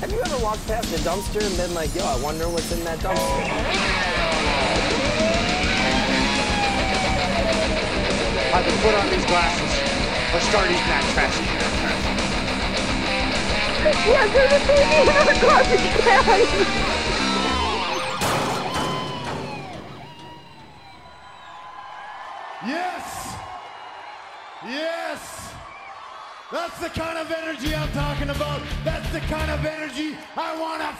Have you ever walked past a dumpster and been like, yo, I wonder what's in that dumpster? I can put on these glasses or start eating that trash Yeah, there's a baby in our garbage can. Kind of energy I want to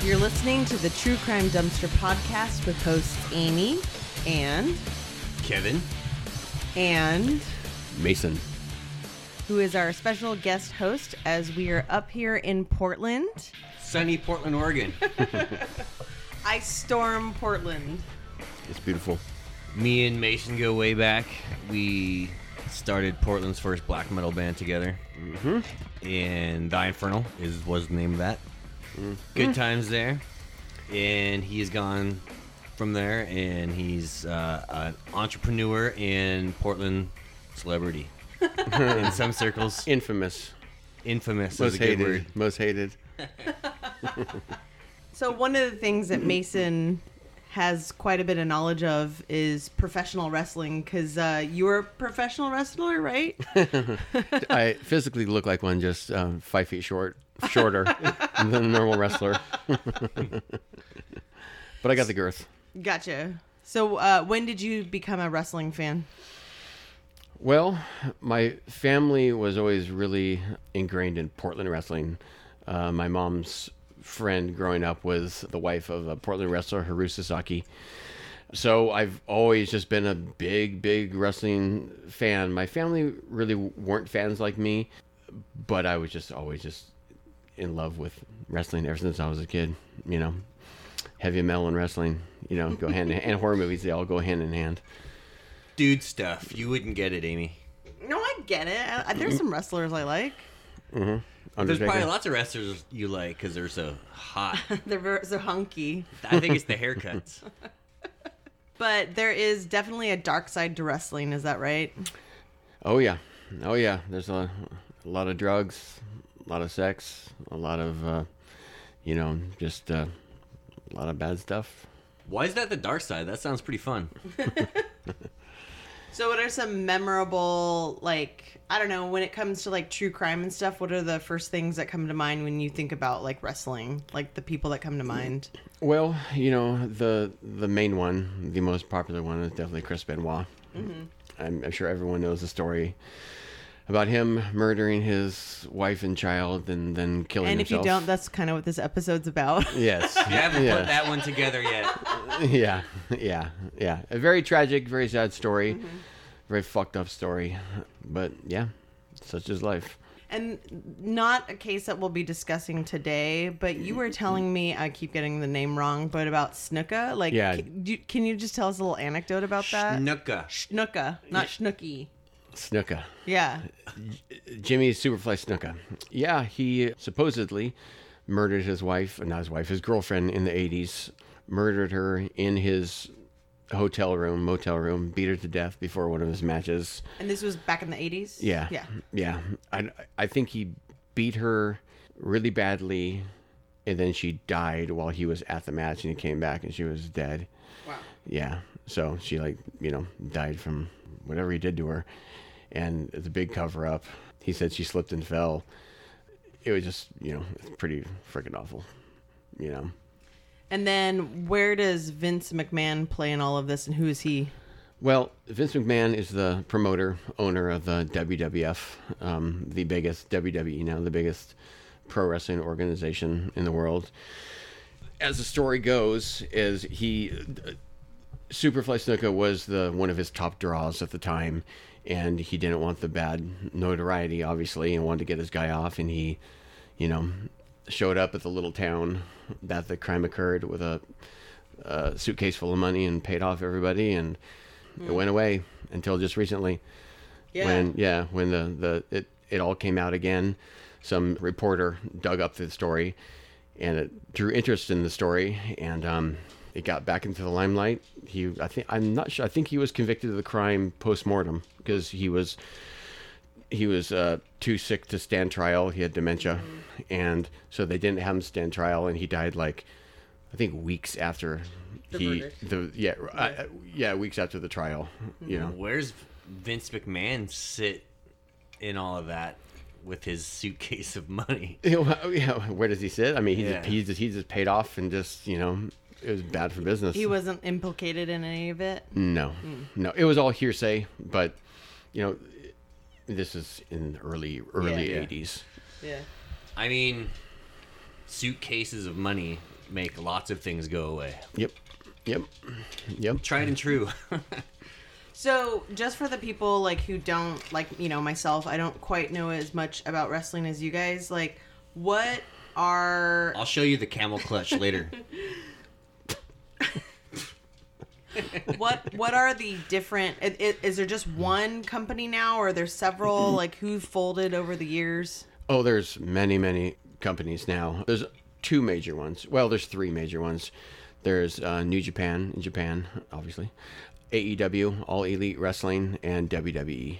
feel. You're listening to the True Crime Dumpster podcast with hosts Amy and Kevin. and Mason. who is our special guest host as we are up here in Portland. Sunny Portland, Oregon. I storm Portland. it's beautiful. Me and Mason go way back. We started Portland's first black metal band together. Mm-hmm. And The Infernal is was the name of that. Good times there. And he has gone from there, and he's uh, an entrepreneur and Portland celebrity. In some circles, Infamous. infamous is Most a good hated. word. Most hated. So one of the things that Mason has quite a bit of knowledge of is professional wrestling because uh, you're a professional wrestler, right? I physically look like one, just um, five feet short, shorter than a normal wrestler. but I got the girth. gotcha. So uh, when did you become a wrestling fan? Well, my family was always really ingrained in Portland wrestling. Uh, my mom's friend growing up was the wife of a Portland wrestler, Haru Sasaki. So I've always just been a big, big wrestling fan. My family really weren't fans like me, but I was just always just in love with wrestling ever since I was a kid. You know, heavy metal and wrestling, you know, go hand in hand. And horror movies, they all go hand in hand. Dude stuff. You wouldn't get it, Amy. No, I get it. There's some wrestlers I like. There's probably lots of wrestlers you like because they're so hot. They're very, so hunky. I think it's the haircuts. But there is definitely a dark side to wrestling. Is that right? Oh yeah, oh yeah. There's a, a lot of drugs, a lot of sex, a lot of, uh, you know, just uh, a lot of bad stuff. Why is that the dark side? That sounds pretty fun. So, what are some memorable, like, I don't know, when it comes to like true crime and stuff? What are the first things that come to mind when you think about like wrestling? Like the people that come to mind? Well, you know, the the main one, the most popular one, is definitely Chris Benoit. Mm-hmm. I'm, I'm sure everyone knows the story about him murdering his wife and child and then killing And if himself. you don't, that's kind of what this episode's about. yes, You haven't yeah. put that one together yet. yeah, yeah, yeah. A very tragic, very sad story, mm-hmm. very fucked up story, but yeah, such is life. and not a case that we'll be discussing today, but you were telling me, I keep getting the name wrong, but about Snuka. Like, Yeah. can, do, can you just tell us a little anecdote about that? Snuka. Snuka, not Snooky. Snuka. Yeah. Jimmy Superfly Snuka. Yeah, he supposedly murdered his wife, not his wife, his girlfriend in the 80s, murdered her in his hotel room, motel room, beat her to death before one of his matches. And this was back in the 80s? Yeah. Yeah. Yeah. I, I think he beat her really badly, and then she died while he was at the match, and he came back and she was dead. Wow. Yeah. So she, like, you know, died from whatever he did to her. And the big cover up. He said she slipped and fell. It was just, you know, it's pretty freaking awful, you know. And then where does Vince McMahon play in all of this and who is he? Well, Vince McMahon is the promoter, owner of the WWF, um, the biggest WWE now, the biggest pro wrestling organization in the world. As the story goes, is he Superfly Snuka was the one of his top draws at the time, and he didn't want the bad notoriety, obviously, and wanted to get his guy off, and he, you know, showed up at the little town that the crime occurred with a, a suitcase full of money and paid off everybody, and it went away until just recently. Yeah. When yeah, when the the it it all came out again, some reporter dug up the story, and it drew interest in the story, and um, it got back into the limelight. He I think I'm not sure. I think he was convicted of the crime post mortem because he was he was uh, too sick to stand trial. He had dementia, and so they didn't have him stand trial, and he died like I think weeks after he verdict. the yeah uh, yeah weeks after the trial. You know, Where's Vince McMahon sit in all of that with his suitcase of money? Yeah, where does he sit? I mean, he Yeah. just, he just he just paid off and just you know it was bad for business. He wasn't implicated in any of it. no, no, it was all hearsay. But you know, this is in the early early Yeah. eighties. Yeah. I mean, suitcases of money make lots of things go away. Yep, yep, yep. Tried and true. So, just for the people like who don't like, you know, myself, I don't quite know as much about wrestling as you guys. Like, what are I'll show you the camel clutch later. what what are the different? i- i- Is there just one company now, or are there several? Like, who folded over the years? Oh, there's many, many companies now. There's two major ones. Well, there's three major ones. There's uh, New Japan in Japan, obviously, AEW, All Elite Wrestling, and WWE.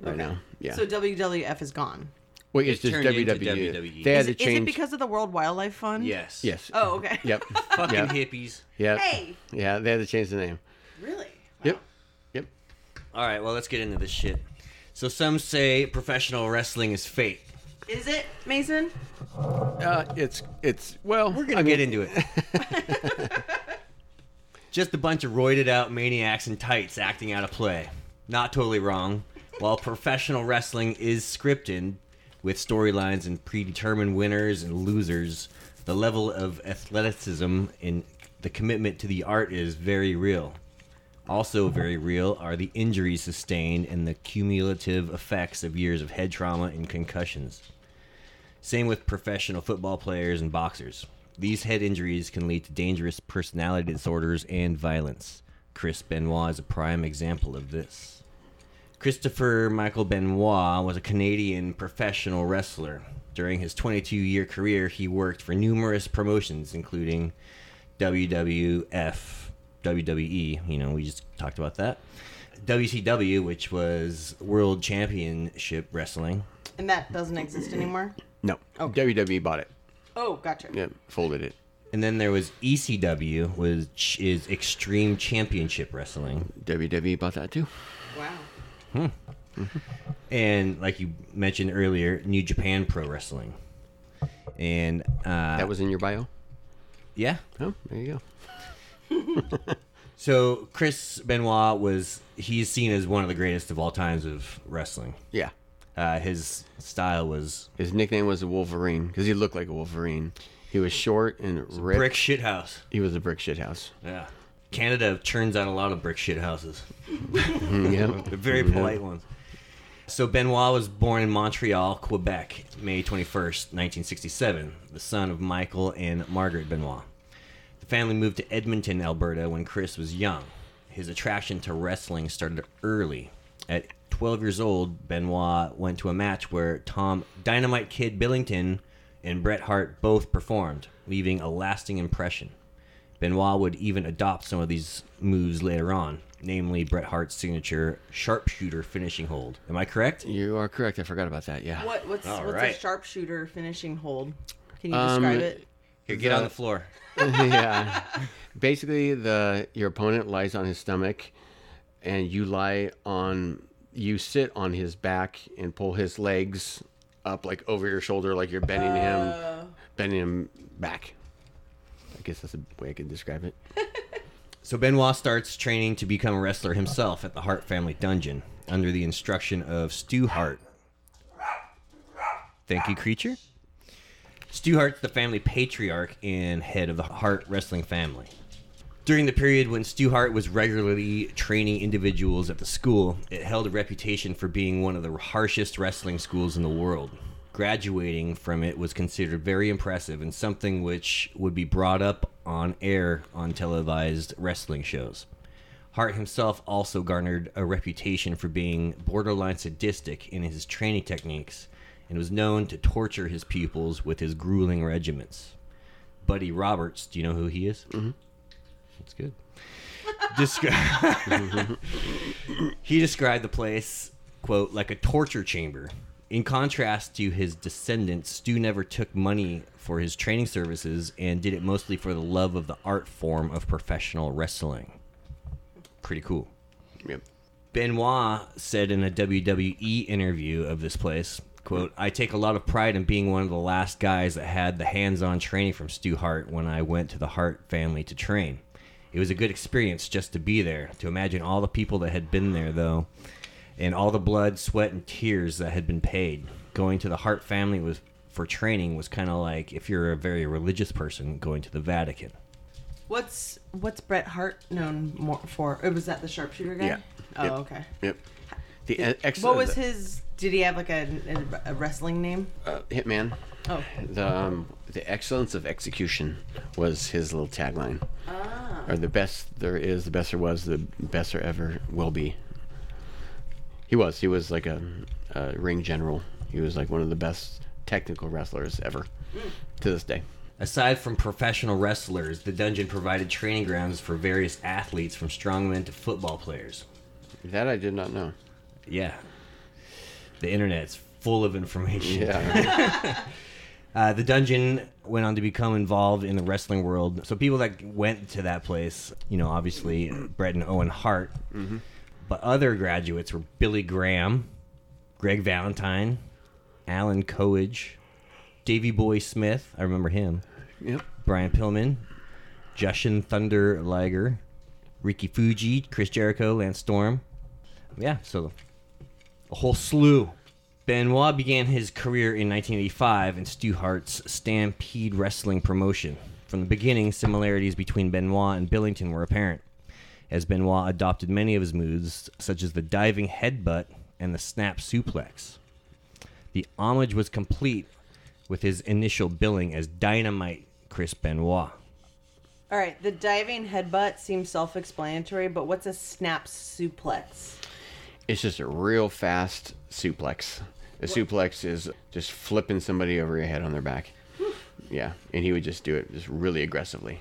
Right now, yeah. So WWF is gone. Wait, it's just turned into WWE. WWE. They had Is to it, is change. it because of the World Wildlife Fund? yes. yes. Oh, okay. Yep. Fucking Yep. hippies. Yep. Hey, Yeah, they had to change the name. really? Yep. Yep. All right, well, let's get into this shit. So some say professional wrestling is fake. Is it Mason? Uh, it's it's well. We're gonna I mean, get into it. Just a bunch of roided out maniacs in tights acting out a play. Not totally wrong. While professional wrestling is scripted with storylines and predetermined winners and losers, the level of athleticism and the commitment to the art is very real. Also, very real are the injuries sustained and the cumulative effects of years of head trauma and concussions. Same with professional football players and boxers. These head injuries can lead to dangerous personality disorders and violence. Chris Benoit is a prime example of this. Christopher Michael Benoit was a Canadian professional wrestler. During his 22 year career, he worked for numerous promotions, including WWF, WWE, you know, we just talked about that. WCW, which was World Championship Wrestling, And that doesn't exist anymore. No. Oh. WWE bought it. Oh, gotcha. Yeah, folded it. And then there was ECW, which is Extreme Championship Wrestling. WWE bought that too. Wow. And like you mentioned earlier, New Japan Pro Wrestling. And uh, That was in your bio. yeah. Oh, there you go. So Chris Benoit was he's seen as one of the greatest of all times of wrestling. Yeah. Uh, his style was His nickname was the Wolverine because he looked like a Wolverine. He was short and ripped. brick shit house. He was a brick shit house. Yeah. Canada churns out a lot of brick shit houses. Mm-hmm. yeah. Very mm-hmm. polite ones. So Benoit was born in Montreal, Quebec, May 21st, 1967, the son of Michael and Margaret Benoit. The family moved to Edmonton, Alberta when Chris was young. His attraction to wrestling started early. At 12 years old, Benoit went to a match where Tom Dynamite Kid Billington and Bret Hart both performed, leaving a lasting impression. Benoit would even adopt some of these moves later on, namely Bret Hart's signature sharpshooter finishing hold. Am I correct? You are correct. I forgot about that. Yeah. What what's All what's right. a sharpshooter finishing hold? Can you Um, describe it? Here, get on the floor. yeah. Basically, the your opponent lies on his stomach, and you lie on. You sit on his back and pull his legs up like over your shoulder, like you're bending him, bending him back. I guess that's a way I can describe it. So Benoit starts training to become a wrestler himself at the Hart family dungeon under the instruction of Stu Hart. Thank you, creature. Stu Hart's the family patriarch and head of the Hart wrestling family. During the period when Stu Hart was regularly training individuals at the school, it held a reputation for being one of the harshest wrestling schools in the world. Graduating from it was considered very impressive and something which would be brought up on air on televised wrestling shows. Hart himself also garnered a reputation for being borderline sadistic in his training techniques and was known to torture his pupils with his grueling regiments. Buddy Roberts, do you know who he is? Mm-hmm. That's good. Descri- he described the place quote, like a torture chamber. In contrast to his descendants, Stu never took money for his training services and did it mostly for the love of the art form of professional wrestling. Pretty cool. Yep. Benoit said in a WWE interview of this place, quote, I take a lot of pride in being one of the last guys that had the hands-on training from Stu Hart when I went to the Hart family to train. It was a good experience just to be there, to imagine all the people that had been there though, and all the blood, sweat, and tears that had been paid. Going to the Hart family was for training was kind of like if you're a very religious person going to the Vatican. What's what's Bret Hart known more for? It was that the sharpshooter guy. Yeah. Oh, Yep. okay. Yep. The uh, ex- What was his? Did he have like a, a wrestling name? uh, Hitman? Oh, The um, the excellence of execution was his little tagline. Ah. Or the best there is, the best there was, the best there ever will be. He was. He was like a, a ring general. He was like one of the best technical wrestlers ever to this day. Aside from professional wrestlers, the dungeon provided training grounds for various athletes from strongmen to football players. That I did not know. Yeah. The internet's full of information. Yeah. Uh, the dungeon went on to become involved in the wrestling world. So people that went to that place, you know, obviously Bret and Owen Hart, but other graduates were Billy Graham, Greg Valentine, Allen Coage, Davy Boy Smith. I remember him. yep. Brian Pillman, Jushin Thunder Liger, Ricky Fuji, Chris Jericho, Lance Storm. Yeah, so a whole slew. Benoit began his career in 1985 in Stu Hart's Stampede Wrestling promotion. From the beginning, similarities between Benoit and Billington were apparent, as Benoit adopted many of his moves, such as the diving headbutt and the snap suplex. The homage was complete with his initial billing as Dynamite Chris Benoit. all right. The diving headbutt seems self-explanatory, but what's a snap suplex? It's just a real fast suplex. A suplex is just flipping somebody over your head on their back. Hmm. Yeah, and he would just do it just really aggressively.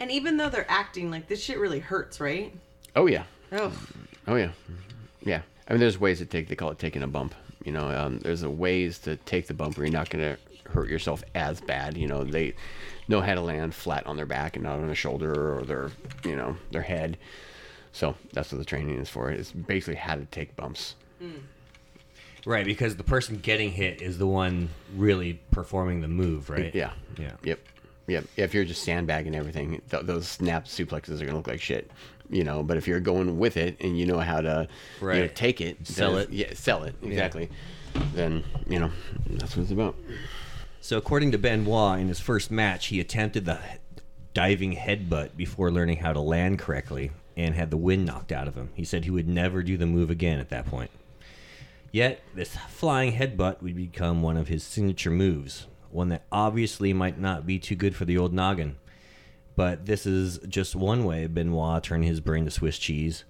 And even though they're acting like this shit really hurts, right? Oh yeah, Oh, oh yeah, yeah. I mean, there's ways to take. They call it taking a bump. You know, um, there's a ways to take the bump where you're not gonna hurt yourself as bad. You know, they know how to land flat on their back and not on their shoulder or their, you know, their head. So that's what the training is for. It's basically how to take bumps. Right, because the person getting hit is the one really performing the move, right? Yeah. Yeah. Yep. Yep. If you're just sandbagging everything, th- those snap suplexes are gonna look like shit. You know, but if you're going with it and you know how to you know, Right. take it, Sell then- it. yeah, sell it exactly. Then you know that's what it's about. So, according to Benoit, in his first match, he attempted the diving headbutt before learning how to land correctly and had the wind knocked out of him. He said he would never do the move again at that point. Yet, this flying headbutt would become one of his signature moves, one that obviously might not be too good for the old noggin. But this is just one way Benoit turned his brain to Swiss cheese.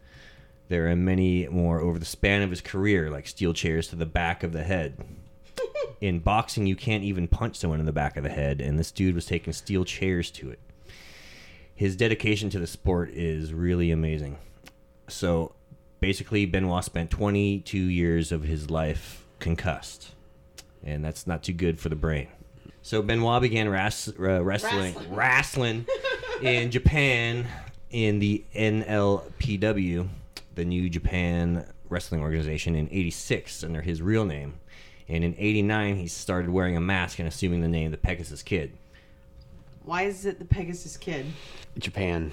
There are many more over the span of his career, like steel chairs to the back of the head. In boxing, you can't even punch someone in the back of the head, and this dude was taking steel chairs to it. His dedication to the sport is really amazing. So, basically, Benoit spent 22 years of his life concussed, and that's not too good for the brain. So Benoit began ras- uh, wrestling, wrestling in Japan in the NLPW, the New Japan Wrestling Organization, in '86 under his real name, and in '89 he started wearing a mask and assuming the name the Pegasus Kid. why is it the Pegasus Kid? Japan.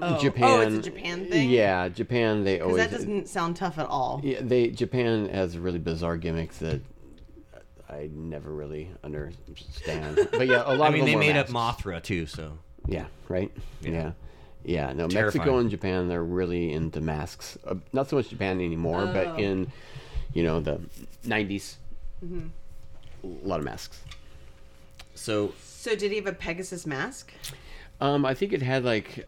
Oh, Japan. oh, it's a Japan thing. Yeah, Japan. They always. that doesn't sound tough at all. Yeah, they Japan has really bizarre gimmicks that I never really understand. But yeah, a lot I of mean, them they wear made up masks. Mothra too, so Yeah, right? Yeah. Yeah, no, Mexico and Japan, they're really into masks. Uh, not so much Japan anymore, Oh. but in, you know, the 90s, Mm-hmm. a lot of masks. so So did he have a Pegasus mask? Um, I think it had like,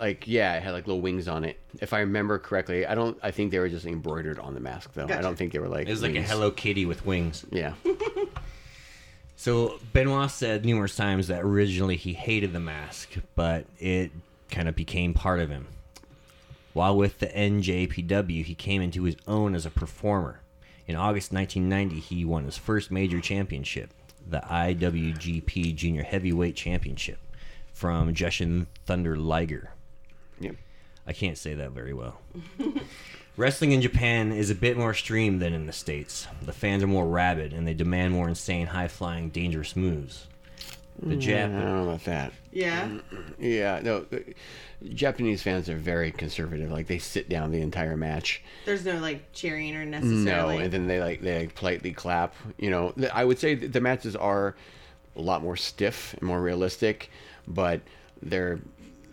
like yeah, it had like little wings on it. If I remember correctly, I don't. I think they were just embroidered on the mask though. I don't think they were like. it was like a. Hello Kitty with wings. Yeah. So Benoit said numerous times that originally he hated the mask, but it kind of became part of him. While with the NJPW, he came into his own as a performer. In August 1990, he won his first major championship, the IWGP Junior Heavyweight Championship, from Jushin Thunder Liger. Yep. I can't say that very well. Wrestling in Japan is a bit more extreme than in the States. The fans are more rabid and they demand more insane, high flying, dangerous moves. The I don't know about that. Yeah. Yeah, no. uh, Japanese fans are very conservative. Like they sit down the entire match. There's no like cheering or necessarily. No, necessarily. and then they like they like, politely clap. You know, I would say the matches are a lot more stiff and more realistic, but they're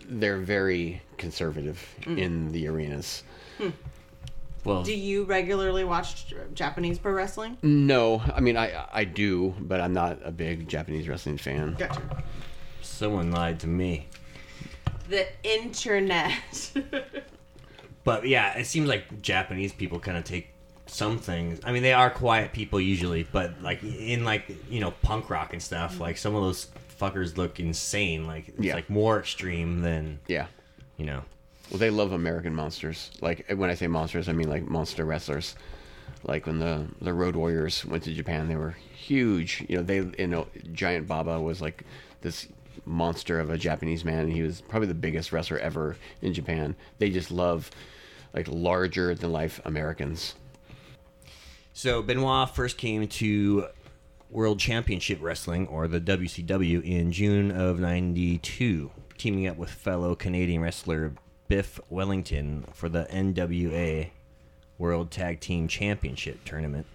they're very conservative hmm. in the arenas. Hmm. well, Do you regularly watch Japanese pro wrestling? No, I mean I I do, but I'm not a big Japanese wrestling fan. Gotcha. someone lied to me. The internet. But yeah, it seems like Japanese people kind of take some things. I mean, they are quiet people usually, but like in like you know punk rock and stuff, hmm. like some of those fuckers look insane. Like it's Yeah. like more extreme than Yeah. you know. Well, they love American monsters. Like when I say monsters, I mean like monster wrestlers. Like when the the Road Warriors went to Japan, they were huge. You know, they you know Giant Baba was like this monster of a Japanese man. And he was probably the biggest wrestler ever in Japan. They just love like larger than life Americans. So Benoit first came to World Championship Wrestling, or the WCW, in June of '92, teaming up with fellow Canadian wrestler Biff Wellington for the NWA World Tag Team Championship tournament,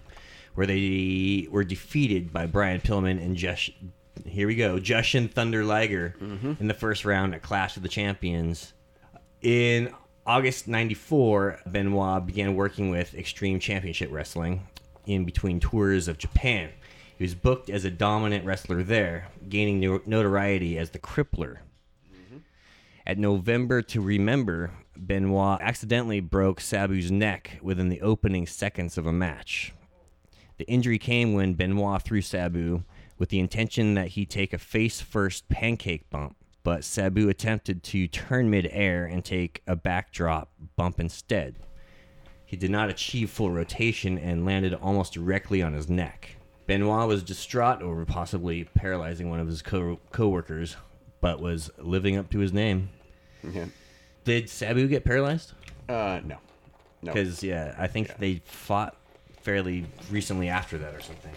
where they were defeated by Brian Pillman and Josh. Here we go, Jushin Thunder Liger mm-hmm. in the first round at Clash of the Champions. In August 94, Benoit began working with Extreme Championship Wrestling in between tours of Japan. He was booked as a dominant wrestler there, gaining no- notoriety as the Crippler. Mm-hmm. At November to Remember, Benoit accidentally broke Sabu's neck within the opening seconds of a match. The injury came when Benoit threw Sabu with the intention that he take a face first pancake bump, but Sabu attempted to turn midair and take a backdrop bump instead. He did not achieve full rotation and landed almost directly on his neck. Benoit was distraught over possibly paralyzing one of his co workers, but was living up to his name. Yeah. Did Sabu get paralyzed? Uh, no. No. Because yeah, I think they fought fairly recently after that or something.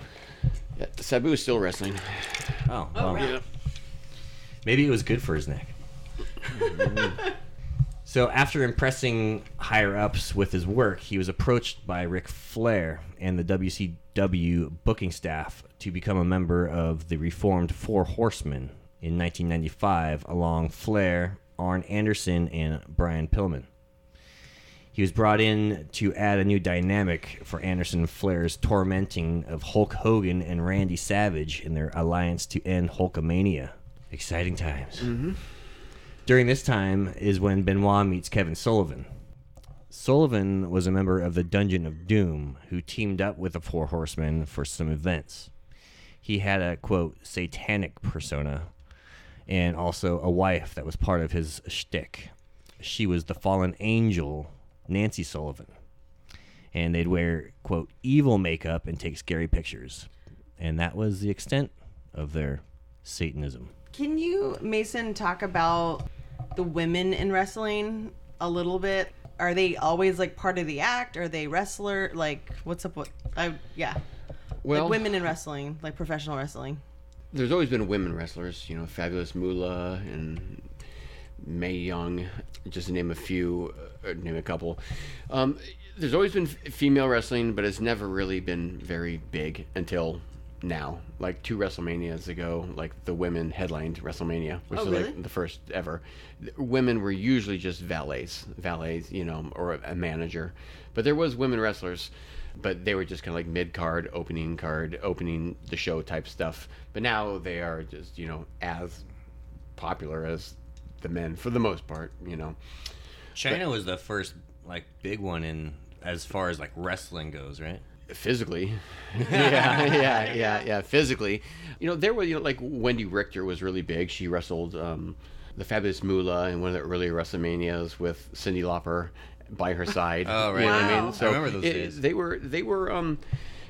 Yeah, Sabu is still wrestling. Oh, well, maybe it was good for his neck. so after impressing higher ups with his work, he was approached by Ric Flair and the WCW booking staff to become a member of the reformed Four Horsemen in 1995, along Flair, Arn Anderson, and Brian Pillman. He was brought in to add a new dynamic for Anderson and Flair's tormenting of Hulk Hogan and Randy Savage in their alliance to end Hulkamania. Exciting times. Mm-hmm. During this time is when Benoit meets Kevin Sullivan. Sullivan was a member of the Dungeon of Doom who teamed up with the Four Horsemen for some events. He had a quote satanic persona and also a wife that was part of his shtick. She was the fallen angel, Nancy Sullivan. And they'd wear, quote, evil makeup and take scary pictures. And that was the extent of their Satanism. Can you, Mason, talk about the women in wrestling a little bit? Are they always like part of the act? Are they wrestler? Like, what's up with? I yeah, Well, like women in wrestling, like professional wrestling. there's always been women wrestlers, you know, Fabulous Moolah and Mae Young, just to name a few, uh, or name a couple. Um, there's always been f- female wrestling, but it's never really been very big until now. Like two WrestleManias ago, like the women headlined WrestleMania, which Oh, is really? like the first ever. Women were usually just valets, valets, you know, or a, a manager. But there was women wrestlers, but they were just kind of like mid card, opening card, opening the show type stuff. But now they are just, you know, as popular as the men for the most part, you know. Chyna was the first like big one in as far as like wrestling goes, right? Physically yeah yeah yeah yeah physically you know there were you know like Wendi Richter was really big she wrestled um the Fabulous Moolah in one of the early WrestleManias with Cyndi Lauper by her side. Oh, right. You know what I Wow. mean? I So remember those it- days. They were they were um,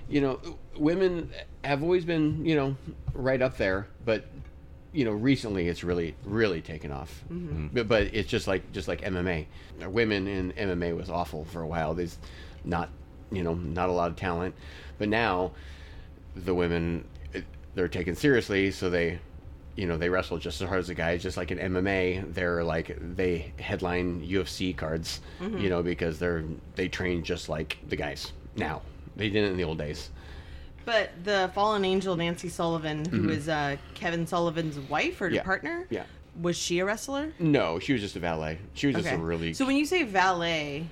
you know, women have always been you know right up there, but you know recently it's really really taken off. But, but it's just like just like MMA. Women in MMA was awful for a while. There's not you know not a lot of talent, but now the women, they're taken seriously, so they you know they wrestle just as hard as the guys. Just like in MMA, they're like they headline UFC cards, you know, because they're they train just like the guys now. They didn't in the old days. But the fallen angel Nancy Sullivan, who is uh, Kevin Sullivan's wife or Mm-hmm. Yeah. partner, Yeah. was she a wrestler? No, she was just a valet. She was just a really So when you say valet,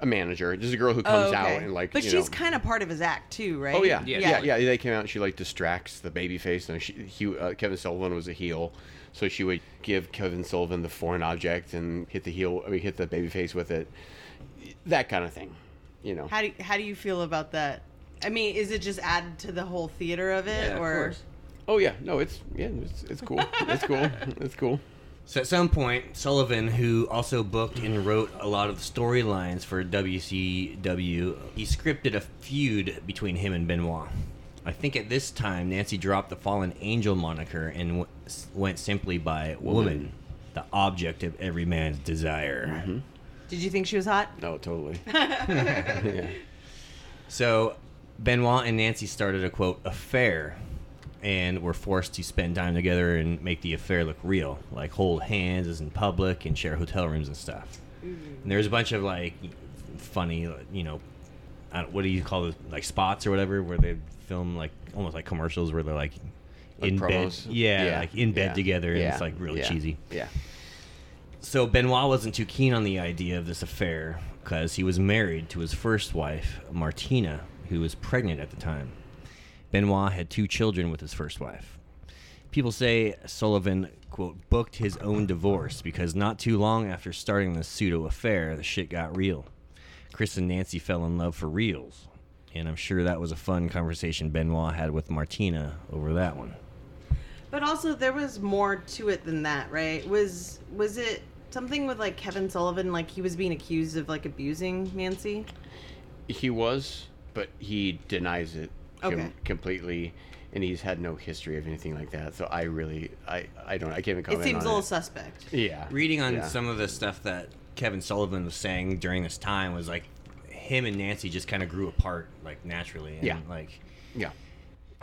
a manager, just a girl who oh, comes okay. out and like. but you she's kind of part of his act too, right? Oh yeah. Yeah. yeah, yeah, They came out and she like distracts the baby face, and she, he, uh, Kevin Sullivan was a heel, so she would give Kevin Sullivan the foreign object and hit the heel, I mean, hit the baby face with it, that kind of thing, you know. How do how do you feel about that? I mean, is it just added to the whole theater of it, Yeah, of or course. Oh yeah, no, it's yeah, it's, it's cool, it's cool, it's cool. So at some point, Sullivan, who also booked and wrote a lot of the storylines for WCW, he scripted a feud between him and Benoit. I think at this time, Nancy dropped the Fallen Angel moniker and w- went simply by Woman, the object of every man's desire. Mm-hmm. did you think she was hot? No, totally. yeah. So Benoit and Nancy started a quote affair and were forced to spend time together and make the affair look real, like hold hands in public and share hotel rooms and stuff. Mm-hmm. And there's a bunch of like funny, you know, I don't, what do you call it, like spots or whatever, where they film like almost like commercials where they're like, Like in promos? bed, yeah, Yeah, like in bed yeah, together, and yeah, it's like really yeah, cheesy. Yeah. So Benoit wasn't too keen on the idea of this affair because he was married to his first wife, Martina, who was pregnant at the time. Benoit had two children with his first wife. People say Sullivan, quote, booked his own divorce because not too long after starting the pseudo affair, the shit got real. Chris and Nancy fell in love for reals. And I'm sure that was a fun conversation Benoit had with Martina over that one. But also, there was more to it than that, right? Was was it something with like Kevin Sullivan, like he was being accused of like abusing Nancy? He was, but he denies it com- Okay. completely, and he's had no history of anything like that. So I really, I, I don't, I can't even comment. It seems on a little it. suspect. Yeah. reading on yeah. some of the stuff that Kevin Sullivan was saying during this time was like him and Nancy just kind of grew apart like naturally and Yeah. like Yeah.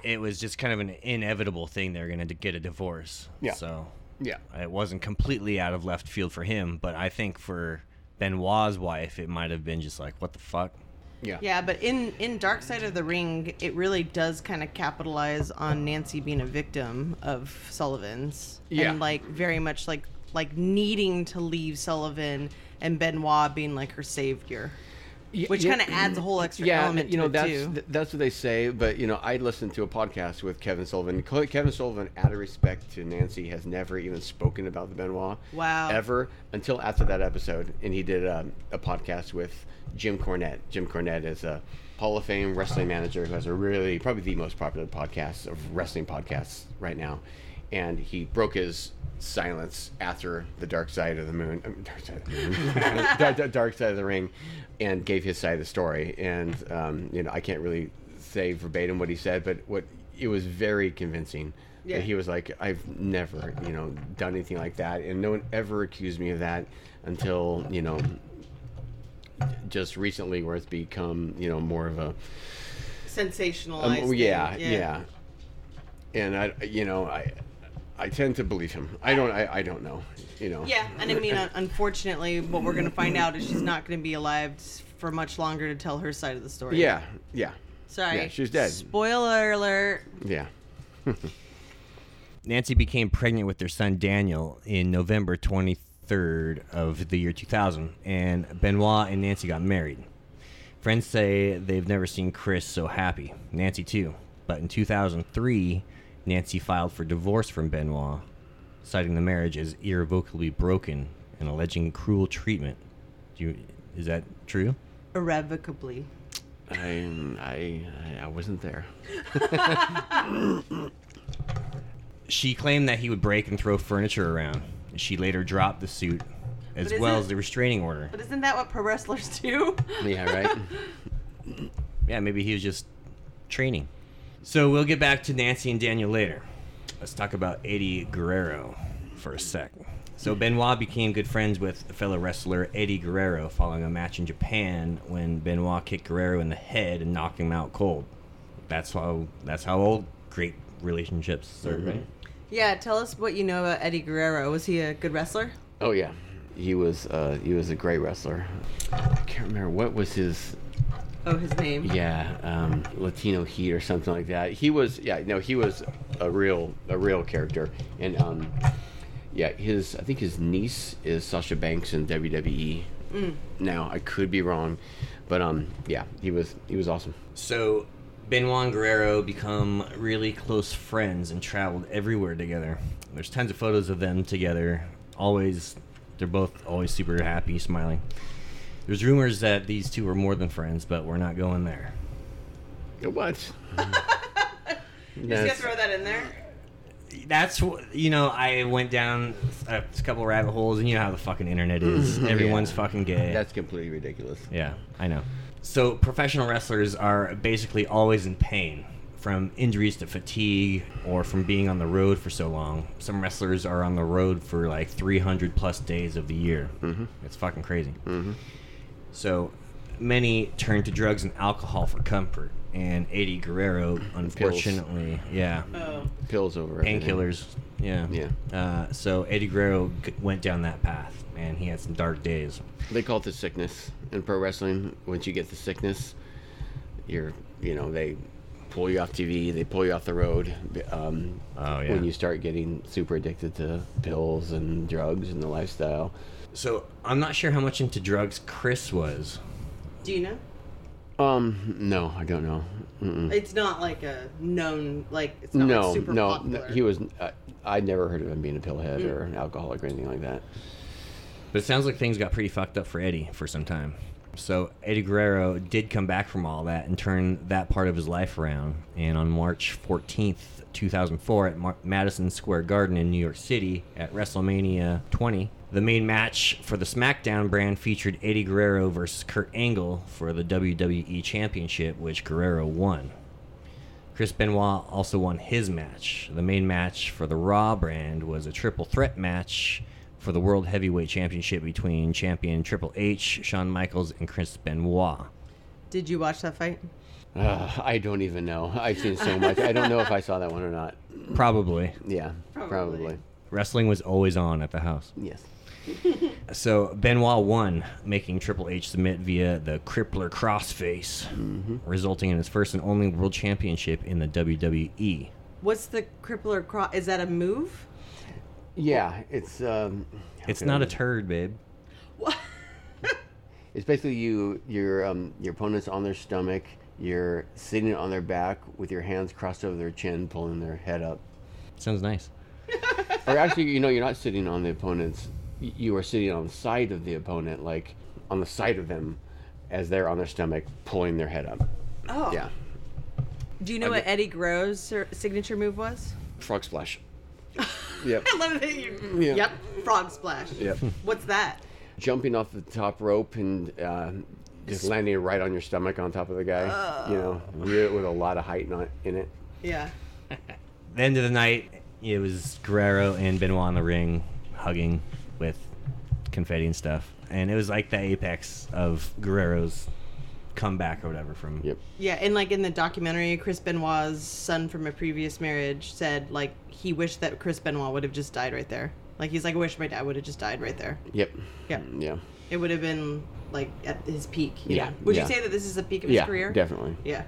it was just kind of an inevitable thing they're going to get a divorce. Yeah. So Yeah. it wasn't completely out of left field for him, but I think for Benoit's wife it might have been just like what the fuck? Yeah. Yeah, but in in Dark Side of the Ring, it really does kind of capitalize on Nancy being a victim of Sullivan's, Yeah. and like very much like like needing to leave Sullivan and Benoit being like her savior, Y- which kind of adds a whole extra yeah, element you know to it that's th- that's what they say. But you know, I listened to a podcast with Kevin Sullivan. Kevin Sullivan, out of respect to Nancy, has never even spoken about the Benoit. Wow. Ever until after that episode, and he did um, a podcast with Jim Cornette. Jim Cornette is a Hall of Fame wrestling manager who has a really probably the most popular podcast of wrestling podcasts right now, and he broke his silence after the dark side of the moon, dark side of the moon, dark, side of the ring, and gave his side of the story. And um, you know, I can't really say verbatim what he said, but what it was very convincing. Yeah. That he was like, I've never, you know, done anything like that, and no one ever accused me of that until you know, just recently, where it's become, you know, more of a Sensationalized. um, thing, yeah, yeah, And I, you know, I, I tend to believe him. I don't, I, I don't know, you know. Yeah, and I mean, unfortunately, what we're going to find out is she's not going to be alive for much longer to tell her side of the story. Yeah, yeah, Sorry. yeah, she's dead. Spoiler alert. yeah. Nancy became pregnant with their son Daniel in November 23rd of the year 2000, and Benoit and Nancy got married. Friends say they've never seen Chris so happy. Nancy too. But in 2003, Nancy filed for divorce from Benoit, citing the marriage as irrevocably broken and alleging cruel treatment. Do you, is that true? Irrevocably. I, I, I wasn't there. She claimed that he would break and throw furniture around, She later dropped the suit, as well as the restraining order. But isn't that what pro wrestlers do? Yeah, right. Yeah, maybe he was just training. So we'll get back to Nancy and Daniel later. Let's talk about Eddie Guerrero for a sec. So Benoit became good friends with fellow wrestler Eddie Guerrero following a match in Japan when Benoit kicked Guerrero in the head and knocked him out cold. That's how that's how old great relationships start, right? yeah, tell us what you know about Eddie Guerrero. Was he a good wrestler? oh yeah, he was uh, he was a great wrestler. I can't remember what was his Oh, his name. yeah um, Latino Heat or something like that. He was yeah no he was a real a real character and um, yeah his I think his niece is Sasha Banks in WWE. Now I could be wrong, but um yeah he was he was awesome. So Benoit and Guerrero become really close friends and traveled everywhere together. There's tons of photos of them together. Always, they're both always super happy, smiling. There's rumors that these two are more than friends, but we're not going there. What? Just gonna That's- throw that in there. That's wh- you know I went down a couple rabbit holes, and you know how the fucking internet is. Everyone's Yeah. fucking gay. That's completely ridiculous. Yeah, I know. So professional wrestlers are basically always in pain from injuries to fatigue or from being on the road for so long. Some wrestlers are on the road for like 300 plus days of the year. Mm-hmm. It's fucking crazy. Mm-hmm. So many turn to drugs and alcohol for comfort. And Eddie Guerrero, unfortunately, yeah, Oh. Pills over painkillers, yeah, Yeah. Uh, so Eddie Guerrero g- went down that path, and he had some dark days. They call it the sickness in pro wrestling. Once you get the sickness, you're, you know, they pull you off TV, they pull you off the road. Um, Oh, yeah. When you start getting super addicted to pills and drugs and the lifestyle. So I'm not sure how much into drugs Chris was. Do you know? Um, no, I don't know. Mm-mm. It's not like a known like it's not No, like super no, popular. no, he was. Uh, I'd never heard of him being a pillhead Mm. or an alcoholic or anything like that. But it sounds like things got pretty fucked up for Eddie for some time. So Eddie Guerrero did come back from all that and turn that part of his life around. And on March 14th, 2004, at Mar- Madison Square Garden in New York City at WrestleMania 20, the main match for the SmackDown brand featured Eddie Guerrero versus Kurt Angle for the WWE Championship, which Guerrero won. Chris Benoit also won his match. The main match for the Raw brand was a triple threat match for the World Heavyweight Championship between champion Triple H, Shawn Michaels, and Chris Benoit. Did you watch that fight? Uh, I don't even know. I've seen so much. I don't know if I saw that one or not. Probably. Yeah, Probably. probably. Wrestling was always on at the house. Yes. So Benoit won, making Triple H submit via the Crippler Crossface, resulting in his first and only World Championship in the. WWE. What's the crippler cross? Is that a move? Yeah, it's um. It's can I not a des- turd, babe. What? It's basically you your um your opponent's on their stomach. You're sitting on their back with your hands crossed over their chin, pulling their head up. Sounds nice. Or actually, you know, you're not sitting on the opponent's. You are sitting on the side of the opponent, like on the side of them, as they're on their stomach, pulling their head up. Oh. Yeah, Do you know what Eddie Guerrero's ser- signature move was? frog splash. yep. I love that you. Yeah. Yep. Frog splash. Yep. What's that? Jumping off the top rope and uh, just landing right on your stomach on top of the guy. You know, with a lot of height in it. Yeah. the end of the night, it was Guerrero and Benoit in the ring, hugging with confetti and stuff, and it was like the apex of Guerrero's comeback or whatever from. Yep. Yeah, and like in the documentary, Chris Benoit's son from a previous marriage said like he wished that Chris Benoit would have just died right there. Like he's like, I wish my dad would have just died right there. Yep. Yeah. Yeah. It would have been like at his peak. You Yeah, know? Would yeah. you say that this is the peak of his Yeah. career? Definitely. Yeah.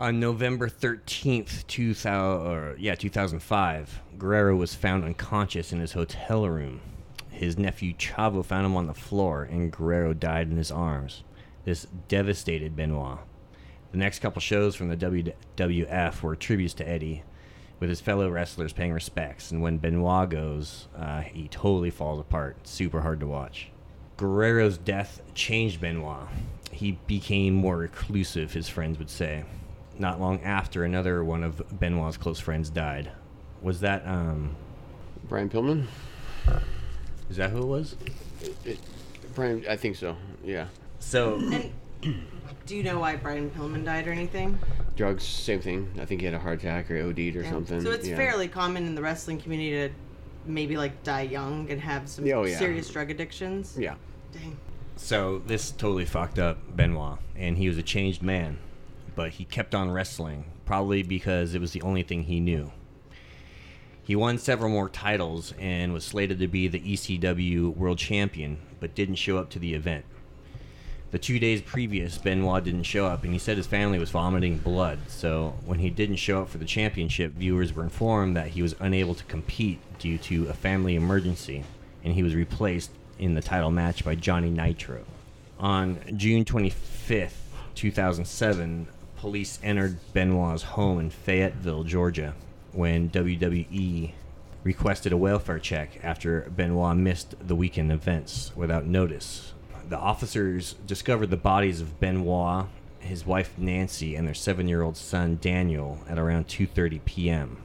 On November 13th, 2000, or, yeah, 2005, Guerrero was found unconscious in his hotel room. His nephew Chavo found him on the floor, and Guerrero died in his arms. This devastated Benoit. The next couple shows from the WWF were tributes to Eddie, with his fellow wrestlers paying respects. And when Benoit goes, uh, he totally falls apart. Super hard to watch. Guerrero's death changed Benoit. He became more reclusive, his friends would say. Not long after, another one of Benoit's close friends died. Was that um, Brian Pillman. Is that who it was? Brian, I think so. Yeah. So And do you know why Brian Pillman died or anything? Drugs, same thing. I think he had a heart attack or OD'd or Yeah. something. So it's yeah. fairly common in the wrestling community to maybe like die young and have some Oh, yeah. serious drug addictions. Yeah. Dang. So this totally fucked up Benoit, and he was a changed man, but he kept on wrestling, probably because it was the only thing he knew. He won several more titles and was slated to be the ECW World Champion, but didn't show up to the event. The two days previous, Benoit didn't show up, and he said his family was vomiting blood. So when he didn't show up for the championship, viewers were informed that he was unable to compete due to a family emergency, and he was replaced in the title match by Johnny Nitro. On June 25th, 2007, police entered Benoit's home in Fayetteville, Georgia, when WWE requested a welfare check after Benoit missed the weekend events without notice. The officers discovered the bodies of Benoit, his wife Nancy, and their 7-year-old son Daniel at around 2:30 p.m.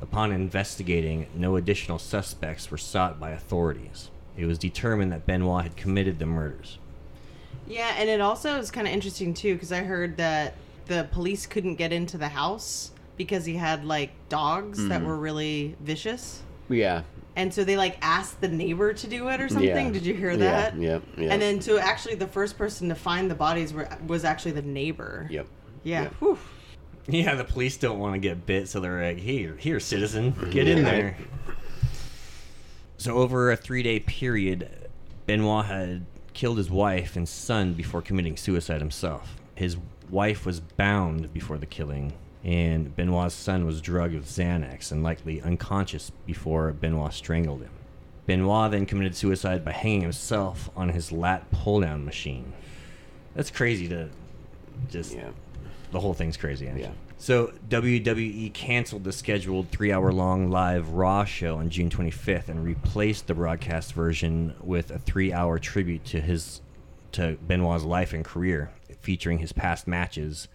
Upon investigating, no additional suspects were sought by authorities. It was determined that Benoit had committed the murders. Yeah, and it also is kind of interesting too because I heard that the police couldn't get into the house because he had like dogs Mm-hmm. that were really vicious. Yeah. And so they like asked the neighbor to do it or something. Yeah. Did you hear Yeah, that? yep, yep. And then so actually the first person to find the bodies were was actually the neighbor. Yep. Yeah. Yep. Whew. Yeah, the police don't want to get bit, so they're like, "Here, here, citizen, get in there." So over a three-day period, Benoit had killed his wife and son before committing suicide himself. His wife was bound before the killing, and Benoit's son was drugged with Xanax and likely unconscious before Benoit strangled him. Benoit then committed suicide by hanging himself on his lat pull-down machine. That's crazy to just Yeah. the whole thing's crazy. Actually. Yeah. So WWE canceled the scheduled three-hour-long live Raw show on June 25th and replaced the broadcast version with a three-hour tribute to his to Benoit's life and career, featuring his past matches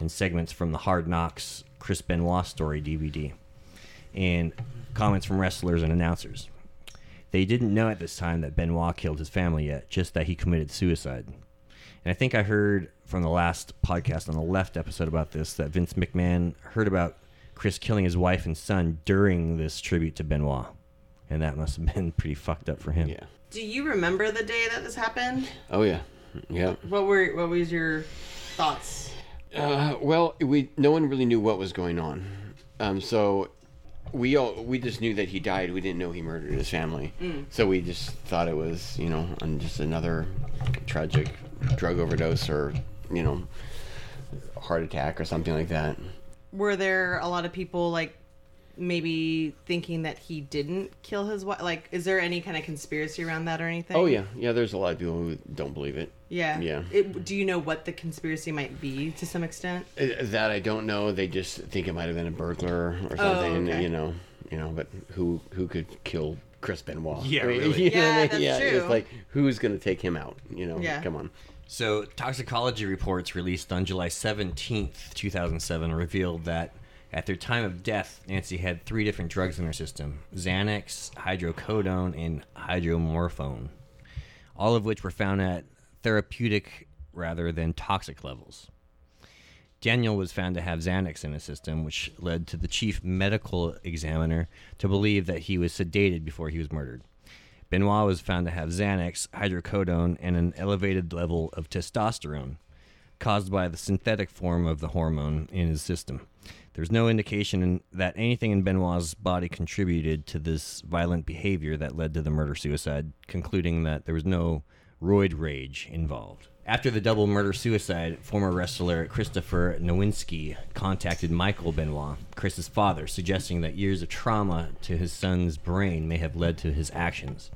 and segments from the Hard Knocks Chris Benoit story DVD, and comments from wrestlers and announcers. They didn't know at this time that Benoit killed his family yet, just that he committed suicide. And I think I heard from the last podcast on the left episode about this that Vince McMahon heard about Chris killing his wife and son during this tribute to Benoit. And that must have been pretty fucked up for him. Yeah. Do you remember the day that this happened? Oh yeah. Yeah. What were what was your thoughts? Uh, well, we no one really knew what was going on, um, so we all we just knew that he died. We didn't know he murdered his family, so we just thought it was you know just another tragic drug overdose or you know heart attack or something like that. Were there a lot of people like maybe thinking that he didn't kill his wife? Like, is there any kind of conspiracy around that or anything? Oh yeah, yeah. There's a lot of people who don't believe it. Yeah. Yeah. It, do you know what the conspiracy might be to some extent? Uh, That I don't know. They just think it might have been a burglar or something. okay. You know, you know. But who who could kill Chris Benoit? Yeah, I mean, really. you know Yeah, what I mean? that's yeah, true. It's like who's going to take him out? You know, Yeah. come on. So, toxicology reports released on July 17th, 2007, revealed that at their time of death, Nancy had three different drugs in her system Xanax, hydrocodone, and hydromorphone, all of which were found at therapeutic rather than toxic levels. Daniel was found to have Xanax in his system, which led to the chief medical examiner to believe that he was sedated before he was murdered. Benoit was found to have Xanax, hydrocodone, and an elevated level of testosterone, caused by the synthetic form of the hormone in his system. There's no indication in, that anything in Benoit's body contributed to this violent behavior that led to the murder suicide, concluding that there was no roid rage involved. After the double murder suicide, former wrestler Christopher Nowinski contacted Michael Benoit, Chris's father, suggesting that years of trauma to his son's brain may have led to his actions.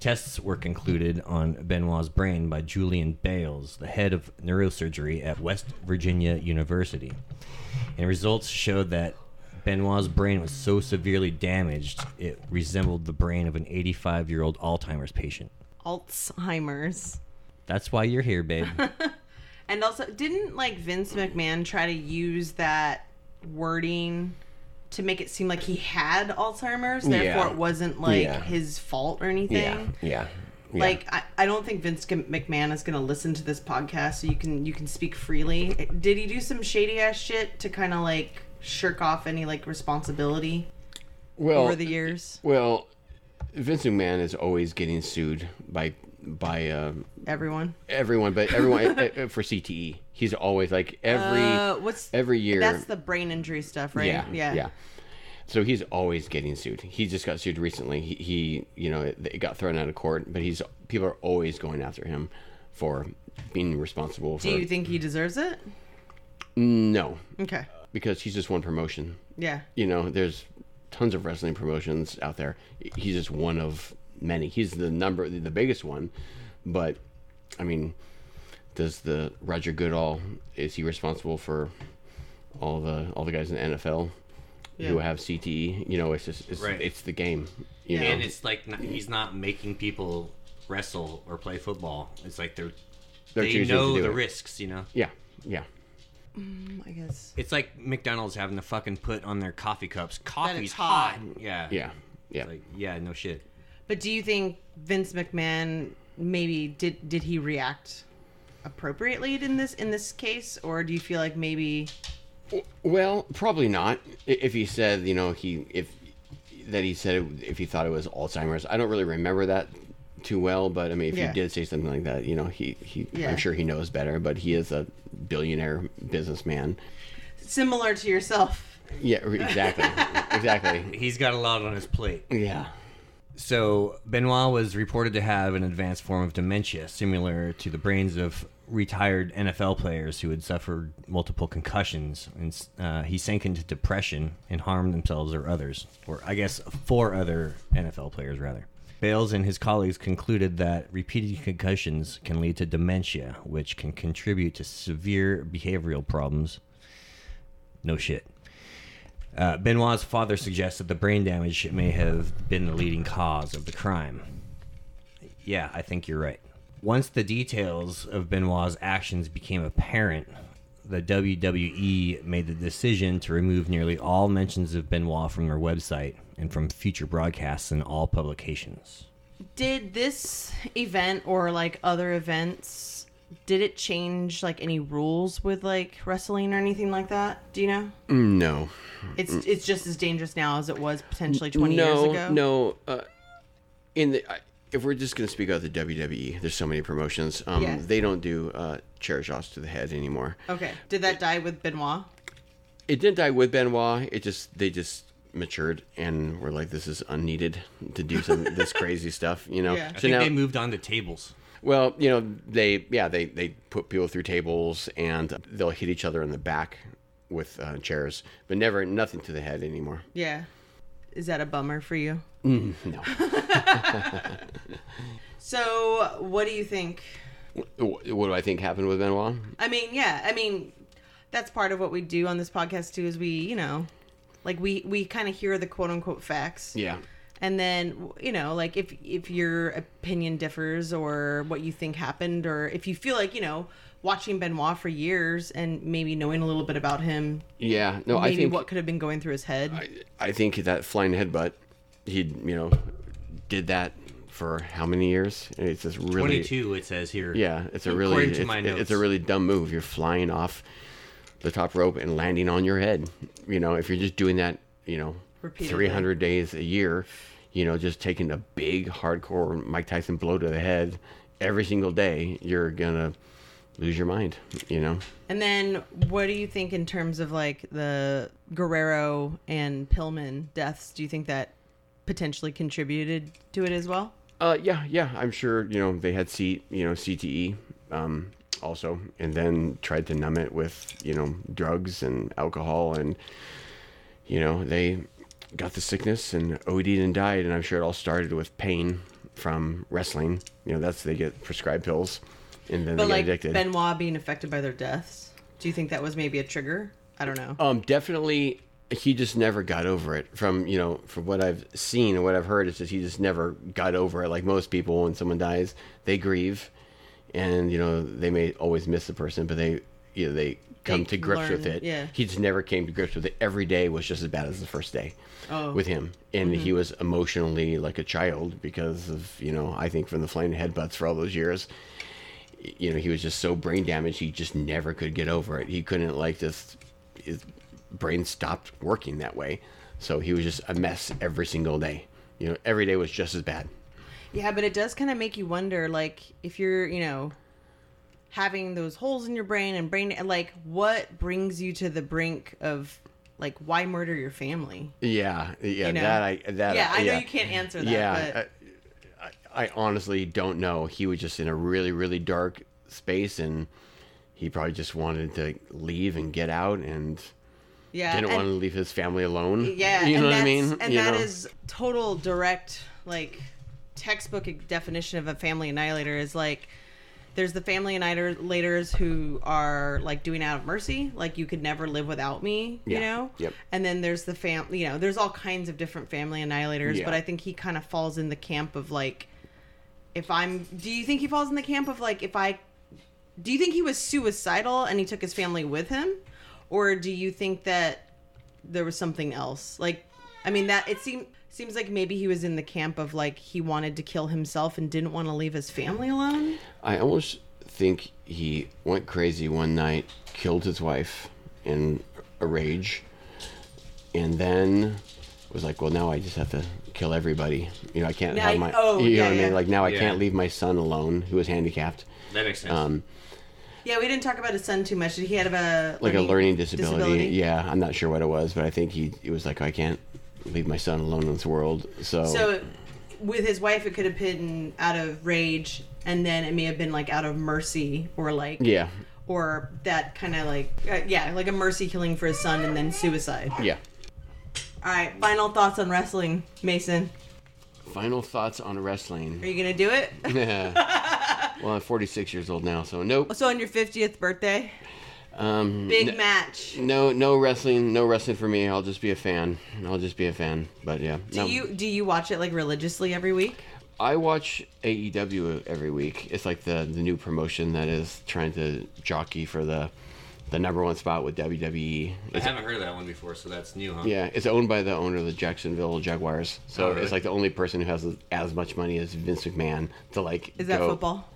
Tests were concluded on Benoit's brain by Julian Bailes, the head of neurosurgery at West Virginia University. And results showed that Benoit's brain was so severely damaged it resembled the brain of an 85 year old Alzheimer's patient. Alzheimer's. That's why you're here, babe. And also, didn't like Vince McMahon try to use that wording to make it seem like he had Alzheimer's, therefore Yeah. it wasn't like Yeah. his fault or anything. Yeah, yeah. Like I, I don't think Vince McMahon is gonna listen to this podcast, so you can you can speak freely. Did he do some shady ass shit to kind of like shirk off any like responsibility well, over the years? well, Vince McMahon is always getting sued by by uh, Everyone. everyone, but everyone uh, uh, for CTE. He's always like every Uh, what's every year. That's the brain injury stuff, right? Yeah, yeah. So he's always getting sued. He just got sued recently. He, he you know, it, it got thrown out of court, but he's people are always going after him for being responsible for. Do you think he deserves it? no, Okay. because he's just one promotion. Yeah. You know, there's tons of wrestling promotions out there. He's just one of many. He's the number, the biggest one, but I mean, does the Roger Goodell is he responsible for all the all the guys in the NFL who have CTE? You know, it's just it's, Right. it's the game. You know, And it's like not, he's not making people wrestle or play football. It's like they're, They're they know the it. risks. You know, yeah, yeah. Mm, I guess. it's like McDonald's having to fucking put on their coffee cups. Coffee's it's hot. hot. Yeah, Yeah, yeah. Like yeah, no shit. But do you think Vince McMahon maybe did did he react appropriately in this in this case, or do you feel like maybe Well, probably not. If he said, you know, he if that he said if he thought it was Alzheimer's, I don't really remember that too well. But I mean, if Yeah. he did say something like that, you know, he he Yeah. I'm sure he knows better. But he is a billionaire businessman. similar to yourself? Yeah, exactly, exactly. He's got a lot on his plate. Yeah, So Benoit was reported to have an advanced form of dementia, similar to the brains of retired NFL players who had suffered multiple concussions, and uh, he sank into depression and harmed themselves or others, or I guess four other NFL players rather. Bailes and his colleagues concluded that repeated concussions can lead to dementia, which can contribute to severe behavioral problems. No shit. Uh, Benoit's father suggests that the brain damage may have been the leading cause of the crime. Yeah, I think you're right. Once the details of Benoit's actions became apparent, the WWE made the decision to remove nearly all mentions of Benoit from their website and from future broadcasts in all publications. Did this event or like other events did it change like any rules with like wrestling or anything like that? Do you know? no, It's it's just as dangerous now as it was potentially 20 no, years ago. no. Uh, in the I, if we're just gonna speak about the WWE, there's so many promotions. Um, Yeah. they don't do uh, chair shots to the head anymore. Okay. Did that die with Benoit? It didn't die with Benoit. It just they just matured and were like, this is unneeded to do some this crazy stuff. You know. Yeah. I So think now, they moved on to tables. Well, you know, they yeah they they put people through tables and they'll hit each other in the back with uh, chairs, but never nothing to the head anymore. Yeah. Is that a bummer for you? No. So, what do you think? what do I think happened with Benoit? I mean, yeah, I mean, that's part of what we do on this podcast too. Is we, you know, like we we kind of hear the quote unquote facts, Yeah. And then you know, like if if your opinion differs or what you think happened, or if you feel like you know watching Benoit for years and maybe knowing a little bit about him, Yeah. No, maybe I think what could have been going through his head. I, I think that flying headbutt, he you know did that for how many years? It's just really 22, it says here. Yeah, it's a really According to it's, my it's notes. a really dumb move. You're flying off the top rope and landing on your head. You know, if you're just doing that, you know, Repeatedly. 300 days a year, you know, just taking a big hardcore Mike Tyson blow to the head every single day, you're gonna lose your mind. You know. And then, what do you think in terms of like the Guerrero and Pillman deaths? Do you think that potentially contributed to it as well? Uh, yeah, yeah. I'm sure you know they had C, you know, CTE, um, also, and then tried to numb it with you know drugs and alcohol, and you know they got the sickness and OD'd and died, and I'm sure it all started with pain from wrestling. You know, that's they get prescribed pills, and then But they like get addicted. Benoit being affected by their deaths, do you think that was maybe a trigger? I don't know. Um, definitely, he just never got over it. From you know, from what I've seen and what I've heard, is that he just never got over it. Like most people, when someone dies, they grieve, and you know, they may always miss the person, but they, you know they come to grips with it. yeah. He just never came to grips with it. Every day was just as bad as the first day Oh. with him, and mm-hmm. he was emotionally like a child because of you know I think from the flying headbutts for all those years. You know, he was just so brain damaged. He just never could get over it. He couldn't like just his brain stopped working that way, so he was just a mess every single day. You know, every day was just as bad. Yeah, but it does kind of make you wonder, like, if you're, you know, having those holes in your brain and brain, like, what brings you to the brink of, like, why murder your family? Yeah, yeah, You know? that I that yeah, I know yeah. you can't answer that. yeah, but I, I honestly don't know. He was just in a really, really dark space, and he probably just wanted to leave and get out, and yeah, didn't and- want to leave his family alone. Yeah, you know what I mean. And you that know? is total direct, like textbook definition of a family annihilator is like there's the family annihilators who are like doing out of mercy, like you could never live without me, you Yeah, know. yep. And then there's the fam, you know, there's all kinds of different family annihilators, Yeah. but I think he kind of falls in the camp of like, if I'm, do you think he falls in the camp of like if I do you think he was suicidal and he took his family with him or do you think that there was something else like i mean that it seemed seems like maybe he was in the camp of like he wanted to kill himself and didn't want to leave his family alone I almost think he went crazy one night, killed his wife in a rage, and then was like, "Well, now I just have to kill everybody. You know, I can't Now have you- my. oh, you yeah, know what I yeah. mean? Like now I Yeah. can't leave my son alone, who is handicapped. That makes sense. Um, yeah we didn't talk about his son too much he had a like a learning disability. Yeah, I'm not sure what it was, but I think he it was like I can't leave my son alone in this world. So, so with his wife it could have been out of rage and then it may have been like out of mercy or like yeah, or that kind of like uh, yeah like a mercy killing for his son and then suicide yeah. all right final thoughts on wrestling mason Final thoughts on wrestling. are you gonna do it Yeah. well, I'm 46 years old now, so nope. so on your 50th birthday Um, big n- match No, no wrestling, no wrestling for me. I'll just be a fan. I'll just be a fan. But yeah, do you do you watch it like religiously every week I watch AEW every week. It's like the the new promotion that is trying to jockey for the the number one spot with WWE. I It's, haven't heard of that one before, so that's new, huh? yeah, it's owned by the owner of the Jacksonville Jaguars. So Oh, really? it's like the only person who has as much money as Vince McMahon to like. is that go- football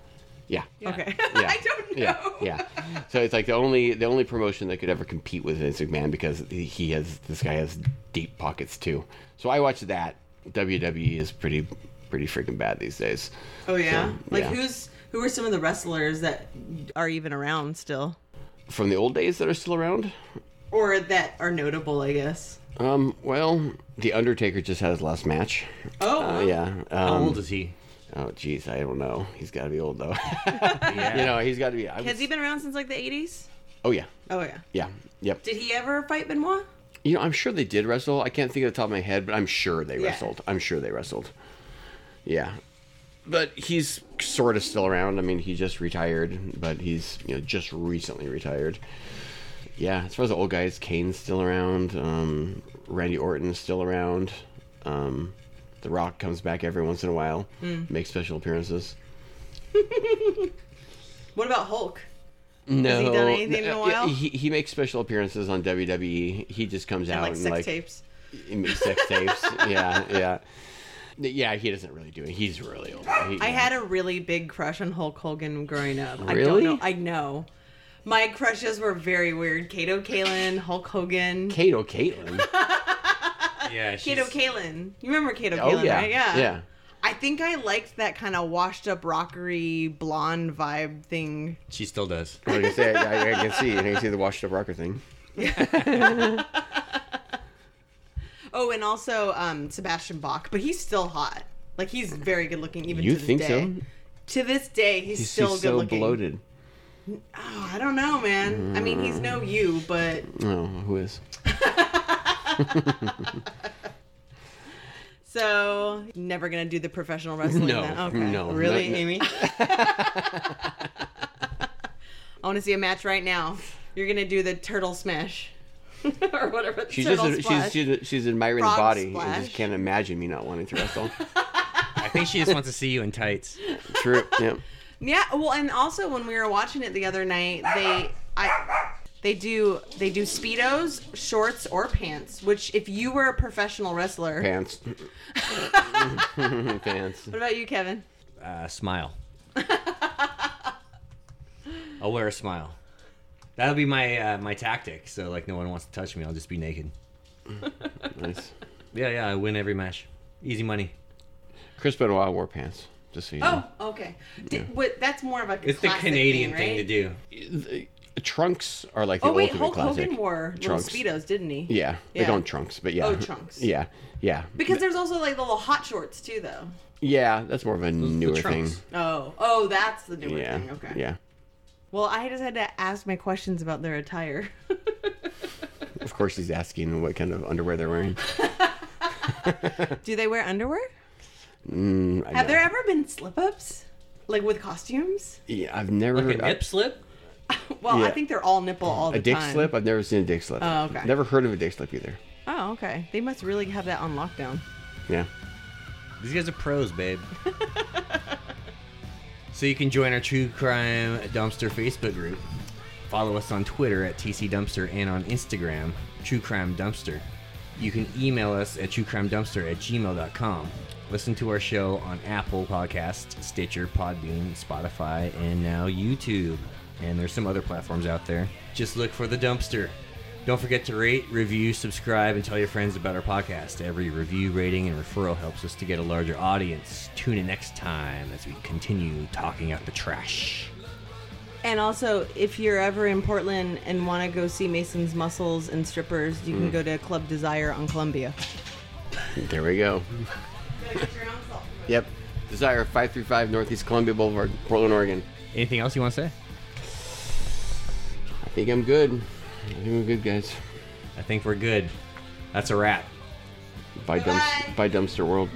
Yeah. okay Yeah. i don't know Yeah, yeah. So it's like the only the only promotion that could ever compete with Vince McMahon because he- he has this guy has deep pockets too. So I watch that. WWE is pretty pretty freaking bad these days. oh yeah So, like yeah. who's who are some of the wrestlers that are even around still From the old days that are still around. or that are notable i guess Um, well, the Undertaker just had his last match. oh Uh, yeah. Um, How old is he? Oh, jeez, I don't know. He's got to be old though. Yeah. you know, he's got to be. I has would- he been around since like the 80s Oh yeah, oh yeah yeah, yep. did he ever fight benoit You know, I'm sure they did wrestle. I can't think of the top of my head, but I'm sure they Yeah. wrestled. I'm sure they wrestled. Yeah. But he's sort of still around. I mean, he just retired, but he's, you know, just recently retired. Yeah, as far as the old guys, Kane's still around. Um, Randy Orton's still around. Um, the Rock comes back every once in a while, hmm. makes special appearances. what about hulk No, he done anything in a while? He, he makes special appearances on WWE. He just comes and out like and sex like tapes He makes sex tapes. yeah, yeah. Yeah, he doesn't really do it. He's really old. He- I had a really big crush on Hulk Hogan growing up. I Really? don't know. I know. My crushes were very weird. Kato Kaelin, Hulk Hogan. Kato Caitlin. Yeah, Kato Kaelin. You remember Kato oh Kaelin, yeah, right? Yeah. yeah. I think I liked that kind of washed up, rockery, blonde vibe thing. she still does. I was gonna say, I, I can see, I can see the washed up rocker thing. Oh, and also um, Sebastian Bach, but he's still hot. Like he's very good looking even You to this think day. so? To this day, he's, He's, still he's good so looking. bloated. Oh, I don't know, man. I mean, he's no you, but Oh, who is? So never gonna do the professional wrestling. No, then? okay. no, really, no, no. Amy. I want to see a match right now. You're gonna do the turtle smash, or whatever. She's just splash. she's, she's she's admiring Frog the body and just can't imagine me not wanting to wrestle. I think she just wants to see you in tights. True. Yeah. Yeah, well, and also when we were watching it the other night, they I they do they do speedos, shorts, or pants. Which, if you were a professional wrestler, Pants. Pants. what about you, Kevin? Uh, smile. I'll wear a smile. That'll be my uh, my tactic. So like no one wants to touch me. I'll just be naked. Nice. Yeah, yeah. I win every match. Easy money. Chris Benoit wore pants. Just so you know. Oh, okay. Did, what, that's more of a It's the Canadian thing, thing, to do. The trunks are like the Oh wait, ultimate Hulk classic. Hogan wore little trunks. speedos, didn't he? Yeah, they Yeah. go in trunks, but yeah. Oh, trunks. Yeah, yeah. Because there's also like the little hot shorts too, though. yeah, that's more of a newer thing. Oh, oh, that's the newer Yeah, thing. Okay. yeah. Well, I just had to ask my questions about their attire. Of course, he's asking what kind of underwear they're wearing. Do they wear underwear? Mm, Have know. there ever been slip-ups, like with costumes? Yeah, I've never Like a I- nip slip. Well, I think they're all nipple all the time. a dick time. slip. I've never seen a dick slip. Oh, okay. Never heard of a dick slip either. Oh, okay. They must really have that on lockdown. Yeah. These guys are pros, babe. so you can join our True Crime Dumpster Facebook group. Follow us on Twitter at TC Dumpster and on Instagram, True Crime Dumpster. You can email us at truecrimedumpster at gmail.com. Listen to our show on Apple Podcast, Stitcher, Podbean, Spotify, and now YouTube. And there's some other platforms out there. Just look for the dumpster. Don't forget to rate, review, subscribe, and tell your friends about our podcast. Every review, rating, and referral helps us to get a larger audience. Tune in next time as we continue talking out the trash. And also, if you're ever in Portland and want to go see Mason's Muscles and Strippers, you Mm. can go to Club Desire on Columbia. There we go. Yep. Desire 535 Northeast Columbia Boulevard, Portland, Oregon. Anything else you want to say? I think I'm good. I think we're good, guys. I think we're good. That's a wrap. Bye, dumps- bye dumpster world.